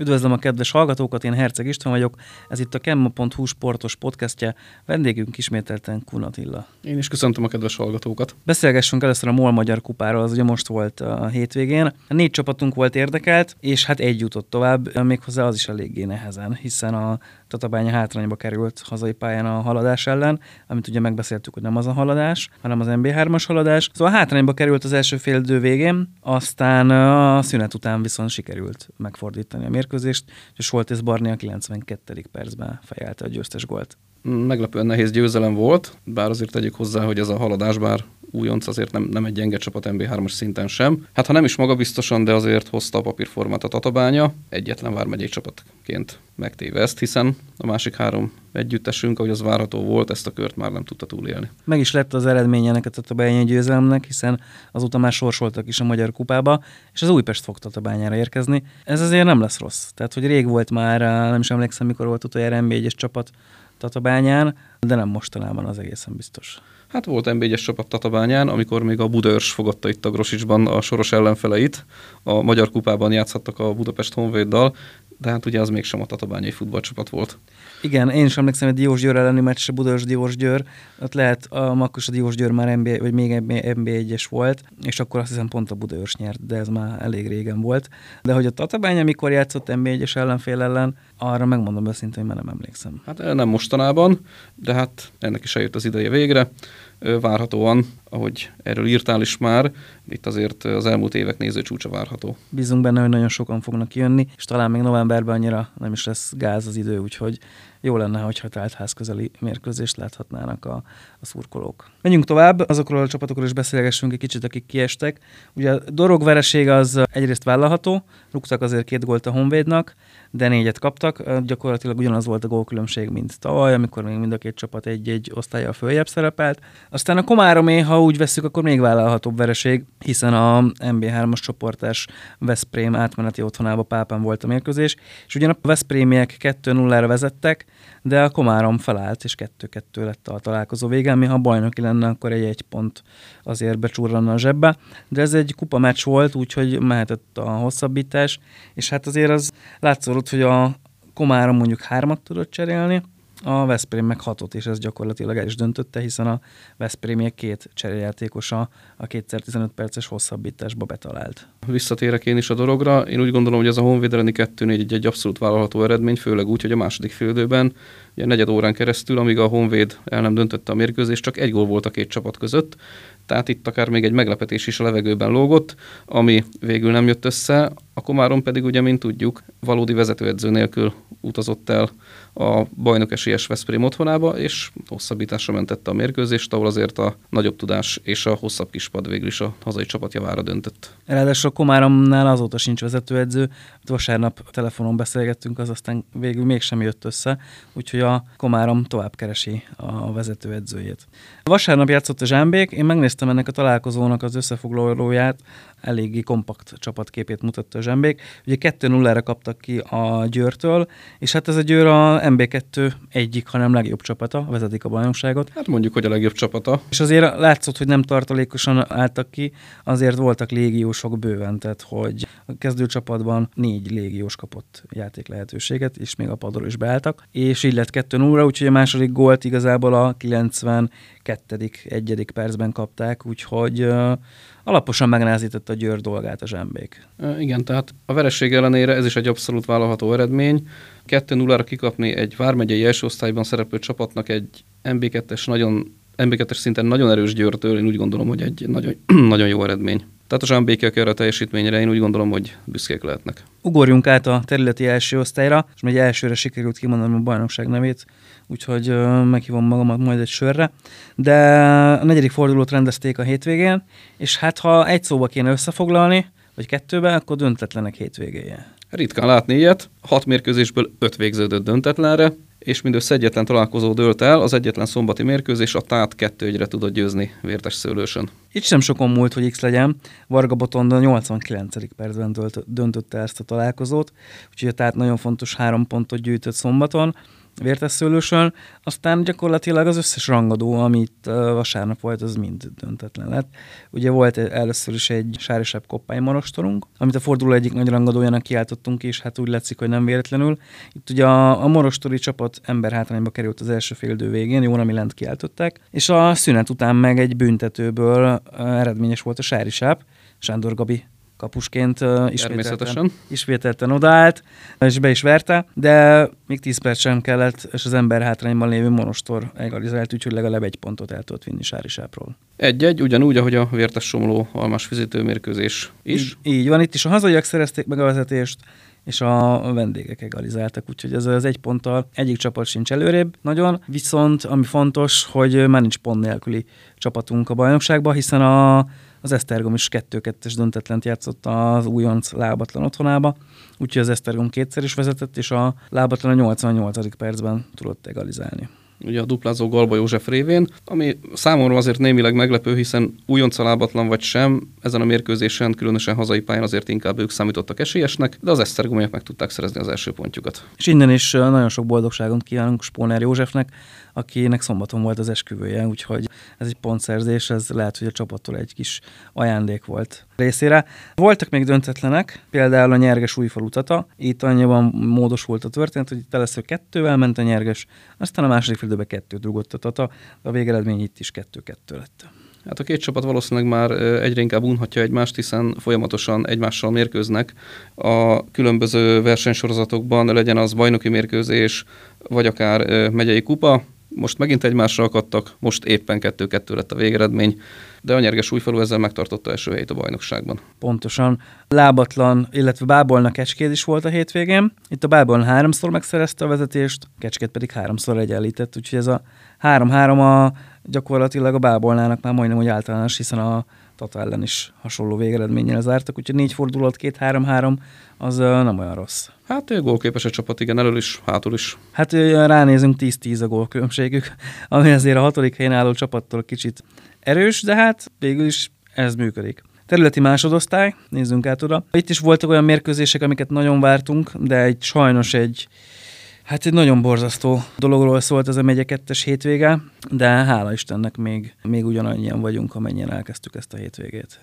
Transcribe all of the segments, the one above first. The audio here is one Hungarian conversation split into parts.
Üdvözlöm a kedves hallgatókat, én Herceg István vagyok, ez itt a Kemma.hu sportos podcastje, vendégünk ismételten Kun Attila. Én is köszöntöm a kedves hallgatókat. Beszélgessünk először a MOL Magyar Kupáról, az ugye most volt a hétvégén. Négy csapatunk volt érdekelt, és hát egy jutott tovább, méghozzá az is eléggé nehezen, hiszen a Tatabánya hátrányba került hazai pályán a haladás ellen, amit ugye megbeszéltük, hogy nem az a haladás, hanem az MB3-as haladás. Szóval a hátrányba került az első fél idő végén, aztán a szünet után viszont sikerült megfordítani a mérkőzést, és Soltész Barni a 92. percben fejelte a győztes gólt. Meglepően nehéz győzelem volt, bár azért tegyük hozzá, hogy ez a haladás, bár újonc azért nem, nem egy gyenge csapat MB3-as szinten sem. Hát ha nem is magabiztosan, de azért hozta a papírformát a Tatabánya, egyetlen vármegyei csapatként megtéve ezt, hiszen a másik három együttesünk, ahogy az várható volt, ezt a kört már nem tudta túlélni. Meg is lett az eredménye ennek a Tatabányai győzelemnek, hiszen azóta már sorsoltak is a Magyar Kupába, és az Újpest fog Tatabányára érkezni. Ez azért nem lesz rossz. Tehát, hogy rég volt már, nem is emlékszem, mikor volt utoljára 1 csapat Tatabányán, de nem mostanában az egészen biztos. Hát volt nb csapat Tatabányán, amikor még a Budörs fogadta itt a Grosicsban a soros ellenfeleit. A Magyar Kupában játszhattak a Budapest Honvéddal, de hát ugye az mégsem a tatabányai futballcsapat volt. Igen, én is emlékszem, hogy Diós Győr elleni meccs, Budörs Diós Győr, ott lehet, a Makkos a Diós Győr már NBA, vagy még NB1-es volt, és akkor azt hiszem pont a Budörs nyert, de ez már elég régen volt. De hogy a Tatabánya mikor játszott NB1-es ellenfél ellen, arra megmondom őszintén, hogy már nem emlékszem. Hát nem mostanában, de hát ennek is eljött az ideje végre várhatóan, ahogy erről írtál is már, itt azért az elmúlt évek néző csúcsa várható. Bízunk benne, hogy nagyon sokan fognak jönni, és talán még novemberben annyira nem is lesz gáz az idő, úgyhogy jó lenne, hogyha teltház közeli mérkőzést láthatnának a, a szurkolók. Menjünk tovább, azokról a csapatokról is beszélgessünk egy kicsit, akik kiestek. Ugye a Dorog vereség az egyrészt vállalható, rúgtak azért két gólt a Honvédnak, de négyet kaptak. Gyakorlatilag ugyanaz volt a gólkülönbség, mint tavaly, amikor még mind a két csapat egy-egy osztálya följebb szerepelt. Aztán a Komáromé, ha úgy veszük, akkor még vállalhatóbb vereség, hiszen a MB3-as csoportás Veszprém átmeneti otthonába Pápán volt a mérkőzés, és ugyan a Veszprémiek 2-0-ra vezettek, de a Komárom felállt, és 2-2 lett a találkozó vége, mi ha bajnoki lenne, akkor egy egy pont azért becsurranna a zsebbe, de ez egy kupa meccs volt, úgyhogy mehetett a hosszabbítás, és hát azért az látszott, hogy a Komárom mondjuk hármat tudott cserélni, a Veszprém meg hatot, és ez gyakorlatilag el is döntötte, hiszen a Veszprémiek két cseréjátékosa a 2015 perces hosszabbításba betalált. Visszatérek én is a dologra. Én úgy gondolom, hogy ez a Honvéd elleni 2 egy, egy abszolút vállalható eredmény, főleg úgy, hogy a második félidőben, ugye negyed órán keresztül, amíg a Honvéd el nem döntötte a mérkőzést, csak egy gól volt a két csapat között, tehát itt akár még egy meglepetés is a levegőben lógott, ami végül nem jött össze. A Komárom pedig ugye, mint tudjuk, valódi vezetőedző nélkül utazott el a bajnok esélyes Veszprém otthonába, és hosszabbításra mentette a mérkőzést, ahol azért a nagyobb tudás és a hosszabb kispad végül is a hazai csapat javára döntött. Ráadásul a Komáromnál azóta sincs vezetőedző, vasárnap telefonon beszélgettünk, az aztán végül mégsem jött össze, úgyhogy a Komárom tovább keresi a vezetőedzőjét. Vasárnap játszott a Zsámbék, én megnéztem ennek a találkozónak az összefoglalóját, eléggé kompakt csapatképét mutatta a Zsámbék. Ugye 2-0-ra kaptak ki a Győrtől, és hát ez a Győr a MB2 egyik, hanem legjobb csapata, vezetik a bajnokságot. Hát mondjuk, hogy a legjobb csapata. És azért látszott, hogy nem tartalékosan álltak ki, azért voltak légiósok bőven, tehát hogy a kezdőcsapatban négy légiós kapott játék lehetőséget, és még a padról is beálltak, és így lett 2 0 úgyhogy a második gólt igazából a 92. egyedik percben kapták, úgyhogy uh, alaposan megnehezített a Győr dolgát a zsembék. Igen, tehát a vereség ellenére ez is egy abszolút vállalható eredmény. 2-0-ra kikapni egy vármegyei első osztályban szereplő csapatnak egy MB2-es nagyon MB2-es szinten nagyon erős Győrtől, én úgy gondolom, hogy egy nagyon, nagyon jó eredmény. Tehát a zsámbékiek erre a teljesítményre én úgy gondolom, hogy büszkék lehetnek. Ugorjunk át a területi első osztályra, és egy elsőre sikerült kimondanom a bajnokság nevét, úgyhogy meghívom magamat majd egy sörre. De a negyedik fordulót rendezték a hétvégén, és hát ha egy szóba kéne összefoglalni, vagy kettőben, akkor döntetlenek hétvégéje. Ritkán látni ilyet. Hat mérkőzésből öt végződött döntetlenre, és mindössze egyetlen találkozó dőlt el, az egyetlen szombati mérkőzés a Tát 2 1 tudott győzni Vértes Szőlősön. Itt sem sokon múlt, hogy X legyen. Varga Botond a 89. percben döntötte ezt a találkozót, úgyhogy a Tát nagyon fontos három pontot gyűjtött szombaton. Vértesszőlősön, aztán gyakorlatilag az összes rangadó, amit vasárnap volt, az mind döntetlen lett. Ugye volt először is egy sárisebb koppány morostorunk, amit a forduló egyik nagy rangadójának kiáltottunk, és hát úgy látszik, hogy nem véletlenül. Itt ugye a, a morostori csapat ember hátrányba került az első félidő végén, jó, ami lent kiáltották, és a szünet után meg egy büntetőből eredményes volt a sárisáp, Sándor Gabi kapusként uh, ismételten, ismételten odaállt, és be is verte, de még 10 perc sem kellett, és az ember hátrányban lévő monostor egalizált, úgyhogy legalább egy pontot el tudott vinni Sárisápról. Egy-egy, ugyanúgy, ahogy a vértes somló almás fizetőmérkőzés is. Így, így van, itt is a hazaiak szerezték meg a vezetést, és a vendégek egalizáltak, úgyhogy ez az egy ponttal egyik csapat sincs előrébb nagyon, viszont ami fontos, hogy már nincs pont nélküli csapatunk a bajnokságban, hiszen a az Esztergom is 2-2-es döntetlent játszott az újonc lábatlan otthonába, úgyhogy az Esztergom kétszer is vezetett, és a lábatlan a 88. percben tudott egalizálni ugye a duplázó Galba József révén, ami számomra azért némileg meglepő, hiszen újonca lábatlan vagy sem, ezen a mérkőzésen, különösen hazai pályán azért inkább ők számítottak esélyesnek, de az Esztergomiak meg tudták szerezni az első pontjukat. És innen is nagyon sok boldogságot kívánunk Spóner Józsefnek, akinek szombaton volt az esküvője, úgyhogy ez egy pontszerzés, ez lehet, hogy a csapattól egy kis ajándék volt részére. Voltak még döntetlenek, például a nyerges újfalu tata, itt annyiban módosult a történet, hogy itt először kettővel ment a nyerges, aztán a második félidőben kettőt rúgott a tata, a végeredmény itt is kettő-kettő lett. Hát a két csapat valószínűleg már egyre inkább unhatja egymást, hiszen folyamatosan egymással mérkőznek a különböző versenysorozatokban, legyen az bajnoki mérkőzés, vagy akár megyei kupa, most megint egymásra akadtak, most éppen 2-2 lett a végeredmény, de a nyerges újfalu ezzel megtartotta első helyét a bajnokságban. Pontosan. Lábatlan, illetve Bábolnak Kecskét is volt a hétvégén. Itt a Báboln háromszor megszerezte a vezetést, Kecskét pedig háromszor egyenlített, úgyhogy ez a 3-3 a gyakorlatilag a Bábolnának már majdnem úgy általános, hiszen a Tata ellen is hasonló végeredménnyel zártak, úgyhogy négy fordulat, két három-három, az nem olyan rossz. Hát gólképes a csapat, igen, elől is, hátul is. Hát ránézünk 10-10 a gólkülönbségük, ami azért a hatodik helyen álló csapattól kicsit erős, de hát végül is ez működik. Területi másodosztály, nézzünk át oda. Itt is voltak olyan mérkőzések, amiket nagyon vártunk, de egy sajnos egy Hát egy nagyon borzasztó dologról szólt ez a megye kettes hétvége, de hála Istennek még, még ugyanannyian vagyunk, amennyien elkezdtük ezt a hétvégét.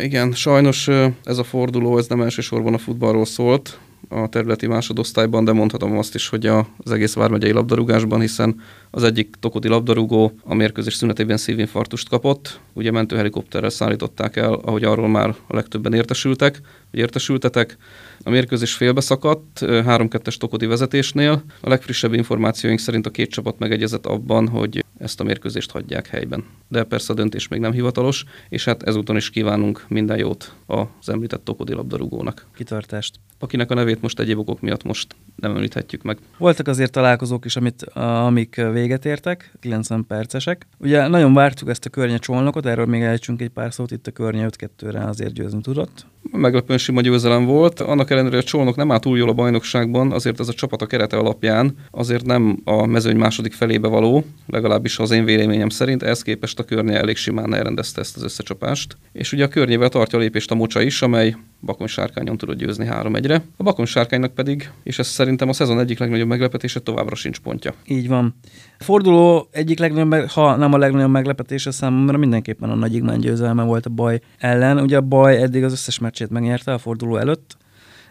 Igen, sajnos ez a forduló, ez nem elsősorban a futballról szólt, a területi másodosztályban, de mondhatom azt is, hogy az egész vármegyei labdarúgásban, hiszen az egyik tokodi labdarúgó a mérkőzés szünetében szívinfarktust kapott, ugye mentőhelikopterrel szállították el, ahogy arról már a legtöbben értesültek, vagy értesültetek. A mérkőzés félbeszakadt 3-2-es tokodi vezetésnél. A legfrissebb információink szerint a két csapat megegyezett abban, hogy ezt a mérkőzést hagyják helyben. De persze a döntés még nem hivatalos, és hát ezúton is kívánunk minden jót az említett tokodi labdarúgónak. Kitartást. Akinek a nevét most egyéb okok miatt most nem említhetjük meg. Voltak azért találkozók is, amit, amik véget értek, 90 percesek. Ugye nagyon vártuk ezt a környe csolnokot, erről még ejtsünk egy pár szót, itt a környe 5-2-re azért győzni tudott. Meglepően sima győzelem volt, annak ellenére, hogy a csolnok nem áll túl jól a bajnokságban, azért ez a csapat a kerete alapján azért nem a mezőny második felébe való, legalábbis az én véleményem szerint, ehhez képest a környe elég simán elrendezte ezt az összecsapást. És ugye a környével tartja a lépést a Mocsa is, amely Bakony sárkányon tudott győzni 3-1-re. A Bakony sárkánynak pedig, és ez szerintem a szezon egyik legnagyobb meglepetése, továbbra sincs pontja. Így van. Forduló egyik legnagyobb, ha nem a legnagyobb meglepetése számomra mindenképpen a Nagy Igmán győzelme volt a baj ellen. Ugye a baj eddig az összes meccsét megnyerte a forduló előtt,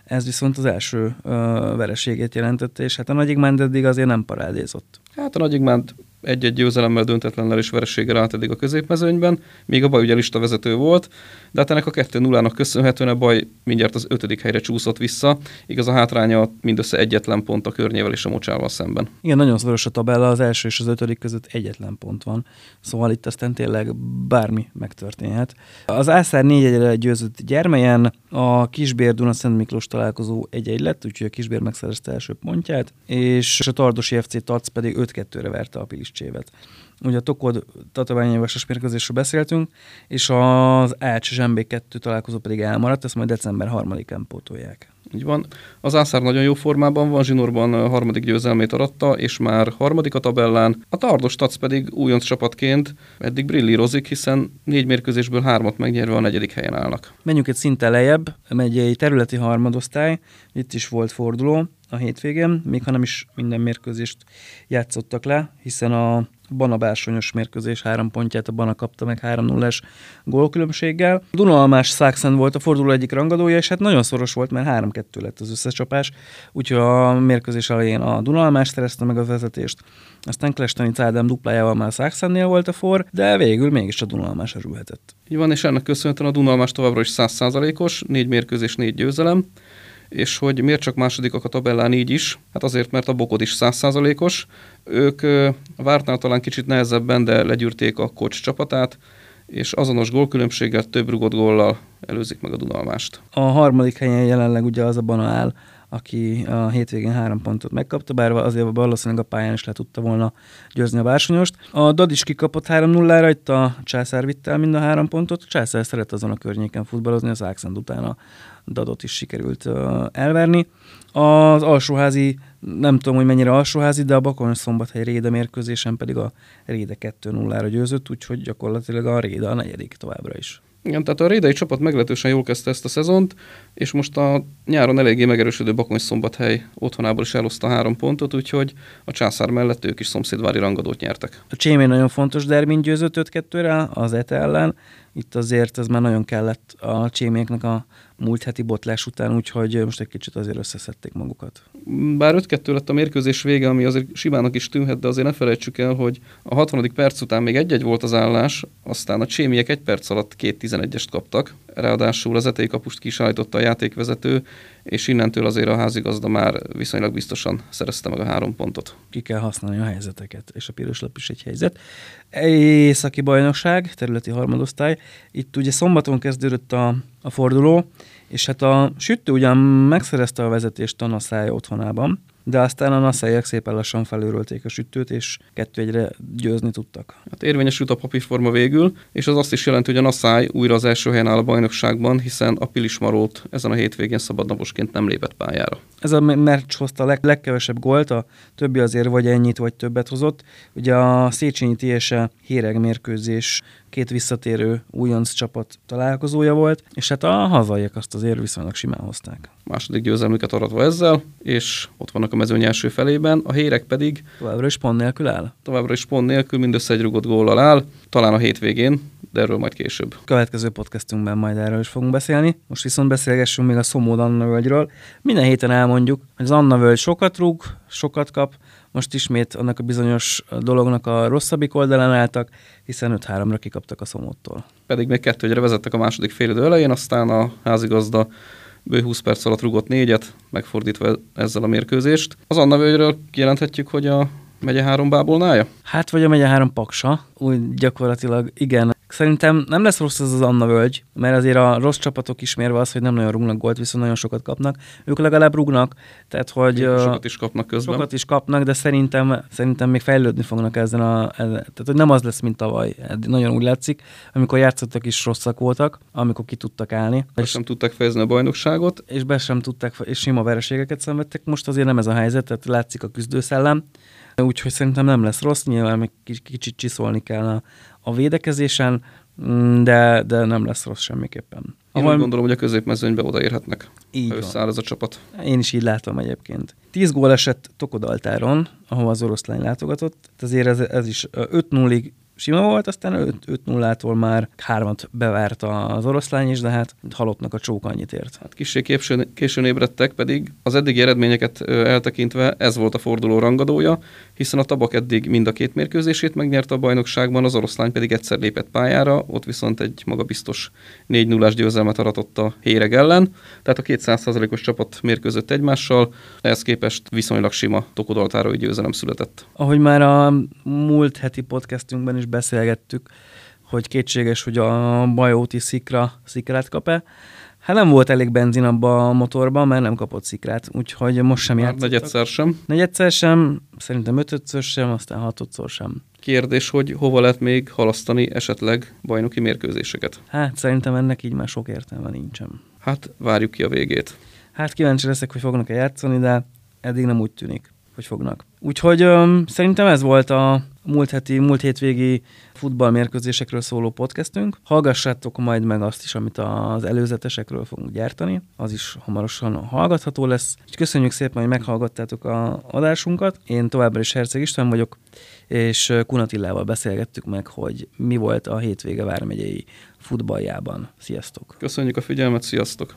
ez viszont az első ö, vereségét jelentette, és hát a Nagy Igmánt eddig azért nem parádézott. Hát a Nagy Igmánt egy-egy győzelemmel döntetlennel is verességgel állt eddig a középmezőnyben, még a baj ugye lista vezető volt, de hát ennek a 2-0-nak köszönhetően a baj mindjárt az ötödik helyre csúszott vissza, igaz a hátránya mindössze egyetlen pont a környével és a mocsával szemben. Igen, nagyon szoros a tabella, az első és az ötödik között egyetlen pont van, szóval itt aztán tényleg bármi megtörténhet. Az Ászár 4 1 győzött gyermelyen, a Kisbér Duna Szent Miklós találkozó egy-egy lett, úgyhogy a Kisbér megszerezte első pontját, és a Tardosi FC Tac pedig 5-2-re verte a Pilis Csévet. Ugye a Tokod tatabányévasos mérkőzésről beszéltünk, és az Ács Zsembé 2 találkozó pedig elmaradt, ezt majd december 3-án pótolják. Így van. Az Ászár nagyon jó formában van, Zsinórban harmadik győzelmét aratta, és már harmadik a tabellán. A Tardos Tac pedig újonc csapatként eddig brillírozik, hiszen négy mérkőzésből hármat megnyerve a negyedik helyen állnak. Menjünk egy szinte lejjebb, megy egy területi harmadosztály, itt is volt forduló, a hétvégén, még ha nem is minden mérkőzést játszottak le, hiszen a Bana bársonyos mérkőzés három pontját a Bana kapta meg 3-0-es gólkülönbséggel. Dunalmás Szákszent volt a forduló egyik rangadója, és hát nagyon szoros volt, mert 3-2 lett az összecsapás, úgyhogy a mérkőzés elején a Dunalmás szerezte meg a vezetést, aztán Klestani Cádám duplájával már Szákszennél volt a for, de végül mégis a Dunalmás erülhetett. Így van, és ennek köszönhetően a Dunalmás továbbra is 100%-os, négy mérkőzés, négy győzelem, és hogy miért csak másodikak a tabellán így is? Hát azért, mert a Bokod is 100%-os. Ők vártnál talán kicsit nehezebben, de legyűrték a kocs csapatát, és azonos gólkülönbséggel több rugott góllal előzik meg a Dunalmást. A harmadik helyen jelenleg ugye az a Bana áll, aki a hétvégén három pontot megkapta, bár azért valószínűleg a pályán is le tudta volna győzni a bársonyost. A Dad is kikapott 3-0-ra, itt a Császár vitte el mind a három pontot. A Császár szeret azon a környéken futballozni, az Ákszent utána Dadot is sikerült elverni. Az alsóházi, nem tudom, hogy mennyire alsóházi, de a Bakony Szombathely Réde mérkőzésen pedig a Réde 2-0-ra győzött, úgyhogy gyakorlatilag a Réde a negyedik továbbra is. Igen, tehát a rédei csapat meglehetősen jól kezdte ezt a szezont, és most a nyáron eléggé megerősödő Bakony Szombathely otthonából is eloszta három pontot, úgyhogy a császár mellett ők is szomszédvári rangadót nyertek. A Csémén nagyon fontos derbin győzött 5-2-re az ETE ellen, itt azért ez már nagyon kellett a cséméknek a múlt heti botlás után, úgyhogy most egy kicsit azért összeszedték magukat. Bár 5-2 lett a mérkőzés vége, ami azért Simának is tűnhet, de azért ne felejtsük el, hogy a 60. perc után még egy-egy volt az állás, aztán a csémiek egy perc alatt két 11-est kaptak, ráadásul az etei kapust kisállította a játékvezető, és innentől azért a házigazda már viszonylag biztosan szerezte meg a három pontot. Ki kell használni a helyzeteket, és a piros lap is egy helyzet. Északi bajnokság, területi harmadosztály. Itt ugye szombaton kezdődött a, a forduló, és hát a sütő ugyan megszerezte a vezetést a Naszája otthonában, de aztán a naszályek szépen lassan felőrölték a sütőt, és kettő egyre győzni tudtak. Hát érvényesült a papírforma végül, és az azt is jelenti, hogy a Naszály újra az első helyen áll a bajnokságban, hiszen a Pilismarót ezen a hétvégén szabadnaposként nem lépett pályára. Ez a meccs hozta a leg, legkevesebb gólt, a többi azért vagy ennyit, vagy többet hozott. Ugye a Széchenyi Tiese híreg mérkőzés két visszatérő újonc csapat találkozója volt, és hát a hazaiak azt azért viszonylag simán hozták. Második győzelmüket aratva ezzel, és ott vannak a mezőny első felében, a hérek pedig továbbra is pont nélkül áll. Továbbra is pont nélkül, mindössze egy rugott góllal áll, talán a hétvégén, de erről majd később. Következő podcastunkban majd erről is fogunk beszélni. Most viszont beszélgessünk még a Szomód Anna völgyről. Minden héten elmondjuk, hogy az Anna völgy sokat rúg, sokat kap, most ismét annak a bizonyos dolognak a rosszabbik oldalán álltak, hiszen 5-3-ra kikaptak a Szomódtól. Pedig még kettőre vezettek a második félidő elején, aztán a házigazda bő 20 perc alatt rugott négyet, megfordítva ezzel a mérkőzést. Az Anna völgyről kijelenthetjük, hogy a megye három bábolnája? Hát, vagy a megye három paksa, úgy gyakorlatilag igen. Szerintem nem lesz rossz az az Anna völgy, mert azért a rossz csapatok ismérve az, hogy nem nagyon rúgnak gólt, viszont nagyon sokat kapnak. Ők legalább rúgnak, tehát hogy... Sokat is kapnak közben. Sokat is kapnak, de szerintem, szerintem még fejlődni fognak ezen a... Ezen, tehát, hogy nem az lesz, mint tavaly. Nagyon úgy látszik, amikor játszottak is rosszak voltak, amikor ki tudtak állni. Be sem tudták fejezni a bajnokságot. És be sem tudták, és sima vereségeket szenvedtek. Most azért nem ez a helyzet, tehát látszik a küzdőszellem. Úgyhogy szerintem nem lesz rossz, nyilván még kicsit csiszolni kell a, a védekezésen, mm, de, de nem lesz rossz semmiképpen. Én Ahol... úgy gondolom, hogy a középmezőnybe odaérhetnek, így ha összeáll ez a csapat. Én is így látom egyébként. Tíz gól esett Tokodaltáron, ahol az oroszlány látogatott. Azért ez, ez is 5-0-ig sima volt, aztán 5-0-tól már hármat bevárt az oroszlány is, de hát halottnak a csók annyit ért. Hát kicsi későn, későn ébredtek, pedig az eddigi eredményeket eltekintve ez volt a forduló rangadója, hiszen a tabak eddig mind a két mérkőzését megnyerte a bajnokságban, az oroszlány pedig egyszer lépett pályára, ott viszont egy magabiztos 4 0 győzelmet aratott a Héreg ellen, tehát a 200%-os csapat mérkőzött egymással, ehhez képest viszonylag sima tokodaltárói győzelem született. Ahogy már a múlt heti podcastünkben is beszélgettük, hogy kétséges, hogy a Bajóti szikra szikrát kap-e. Hát nem volt elég benzin abba a motorban, mert nem kapott szikrát, úgyhogy most sem játszottak. Negyedszer sem. Negyedszer sem, szerintem ötödször sem, aztán hatodszor sem. Kérdés, hogy hova lehet még halasztani esetleg bajnoki mérkőzéseket? Hát szerintem ennek így már sok értelme nincsen. Hát várjuk ki a végét. Hát kíváncsi leszek, hogy fognak-e játszani, de eddig nem úgy tűnik, hogy fognak. Úgyhogy öm, szerintem ez volt a múlt heti, múlt hétvégi futballmérkőzésekről szóló podcastünk. Hallgassátok majd meg azt is, amit az előzetesekről fogunk gyártani. Az is hamarosan hallgatható lesz. És köszönjük szépen, hogy meghallgattátok a adásunkat. Én továbbra is Herceg István vagyok, és Kunatillával beszélgettük meg, hogy mi volt a hétvége Vármegyei futballjában. Sziasztok! Köszönjük a figyelmet, sziasztok!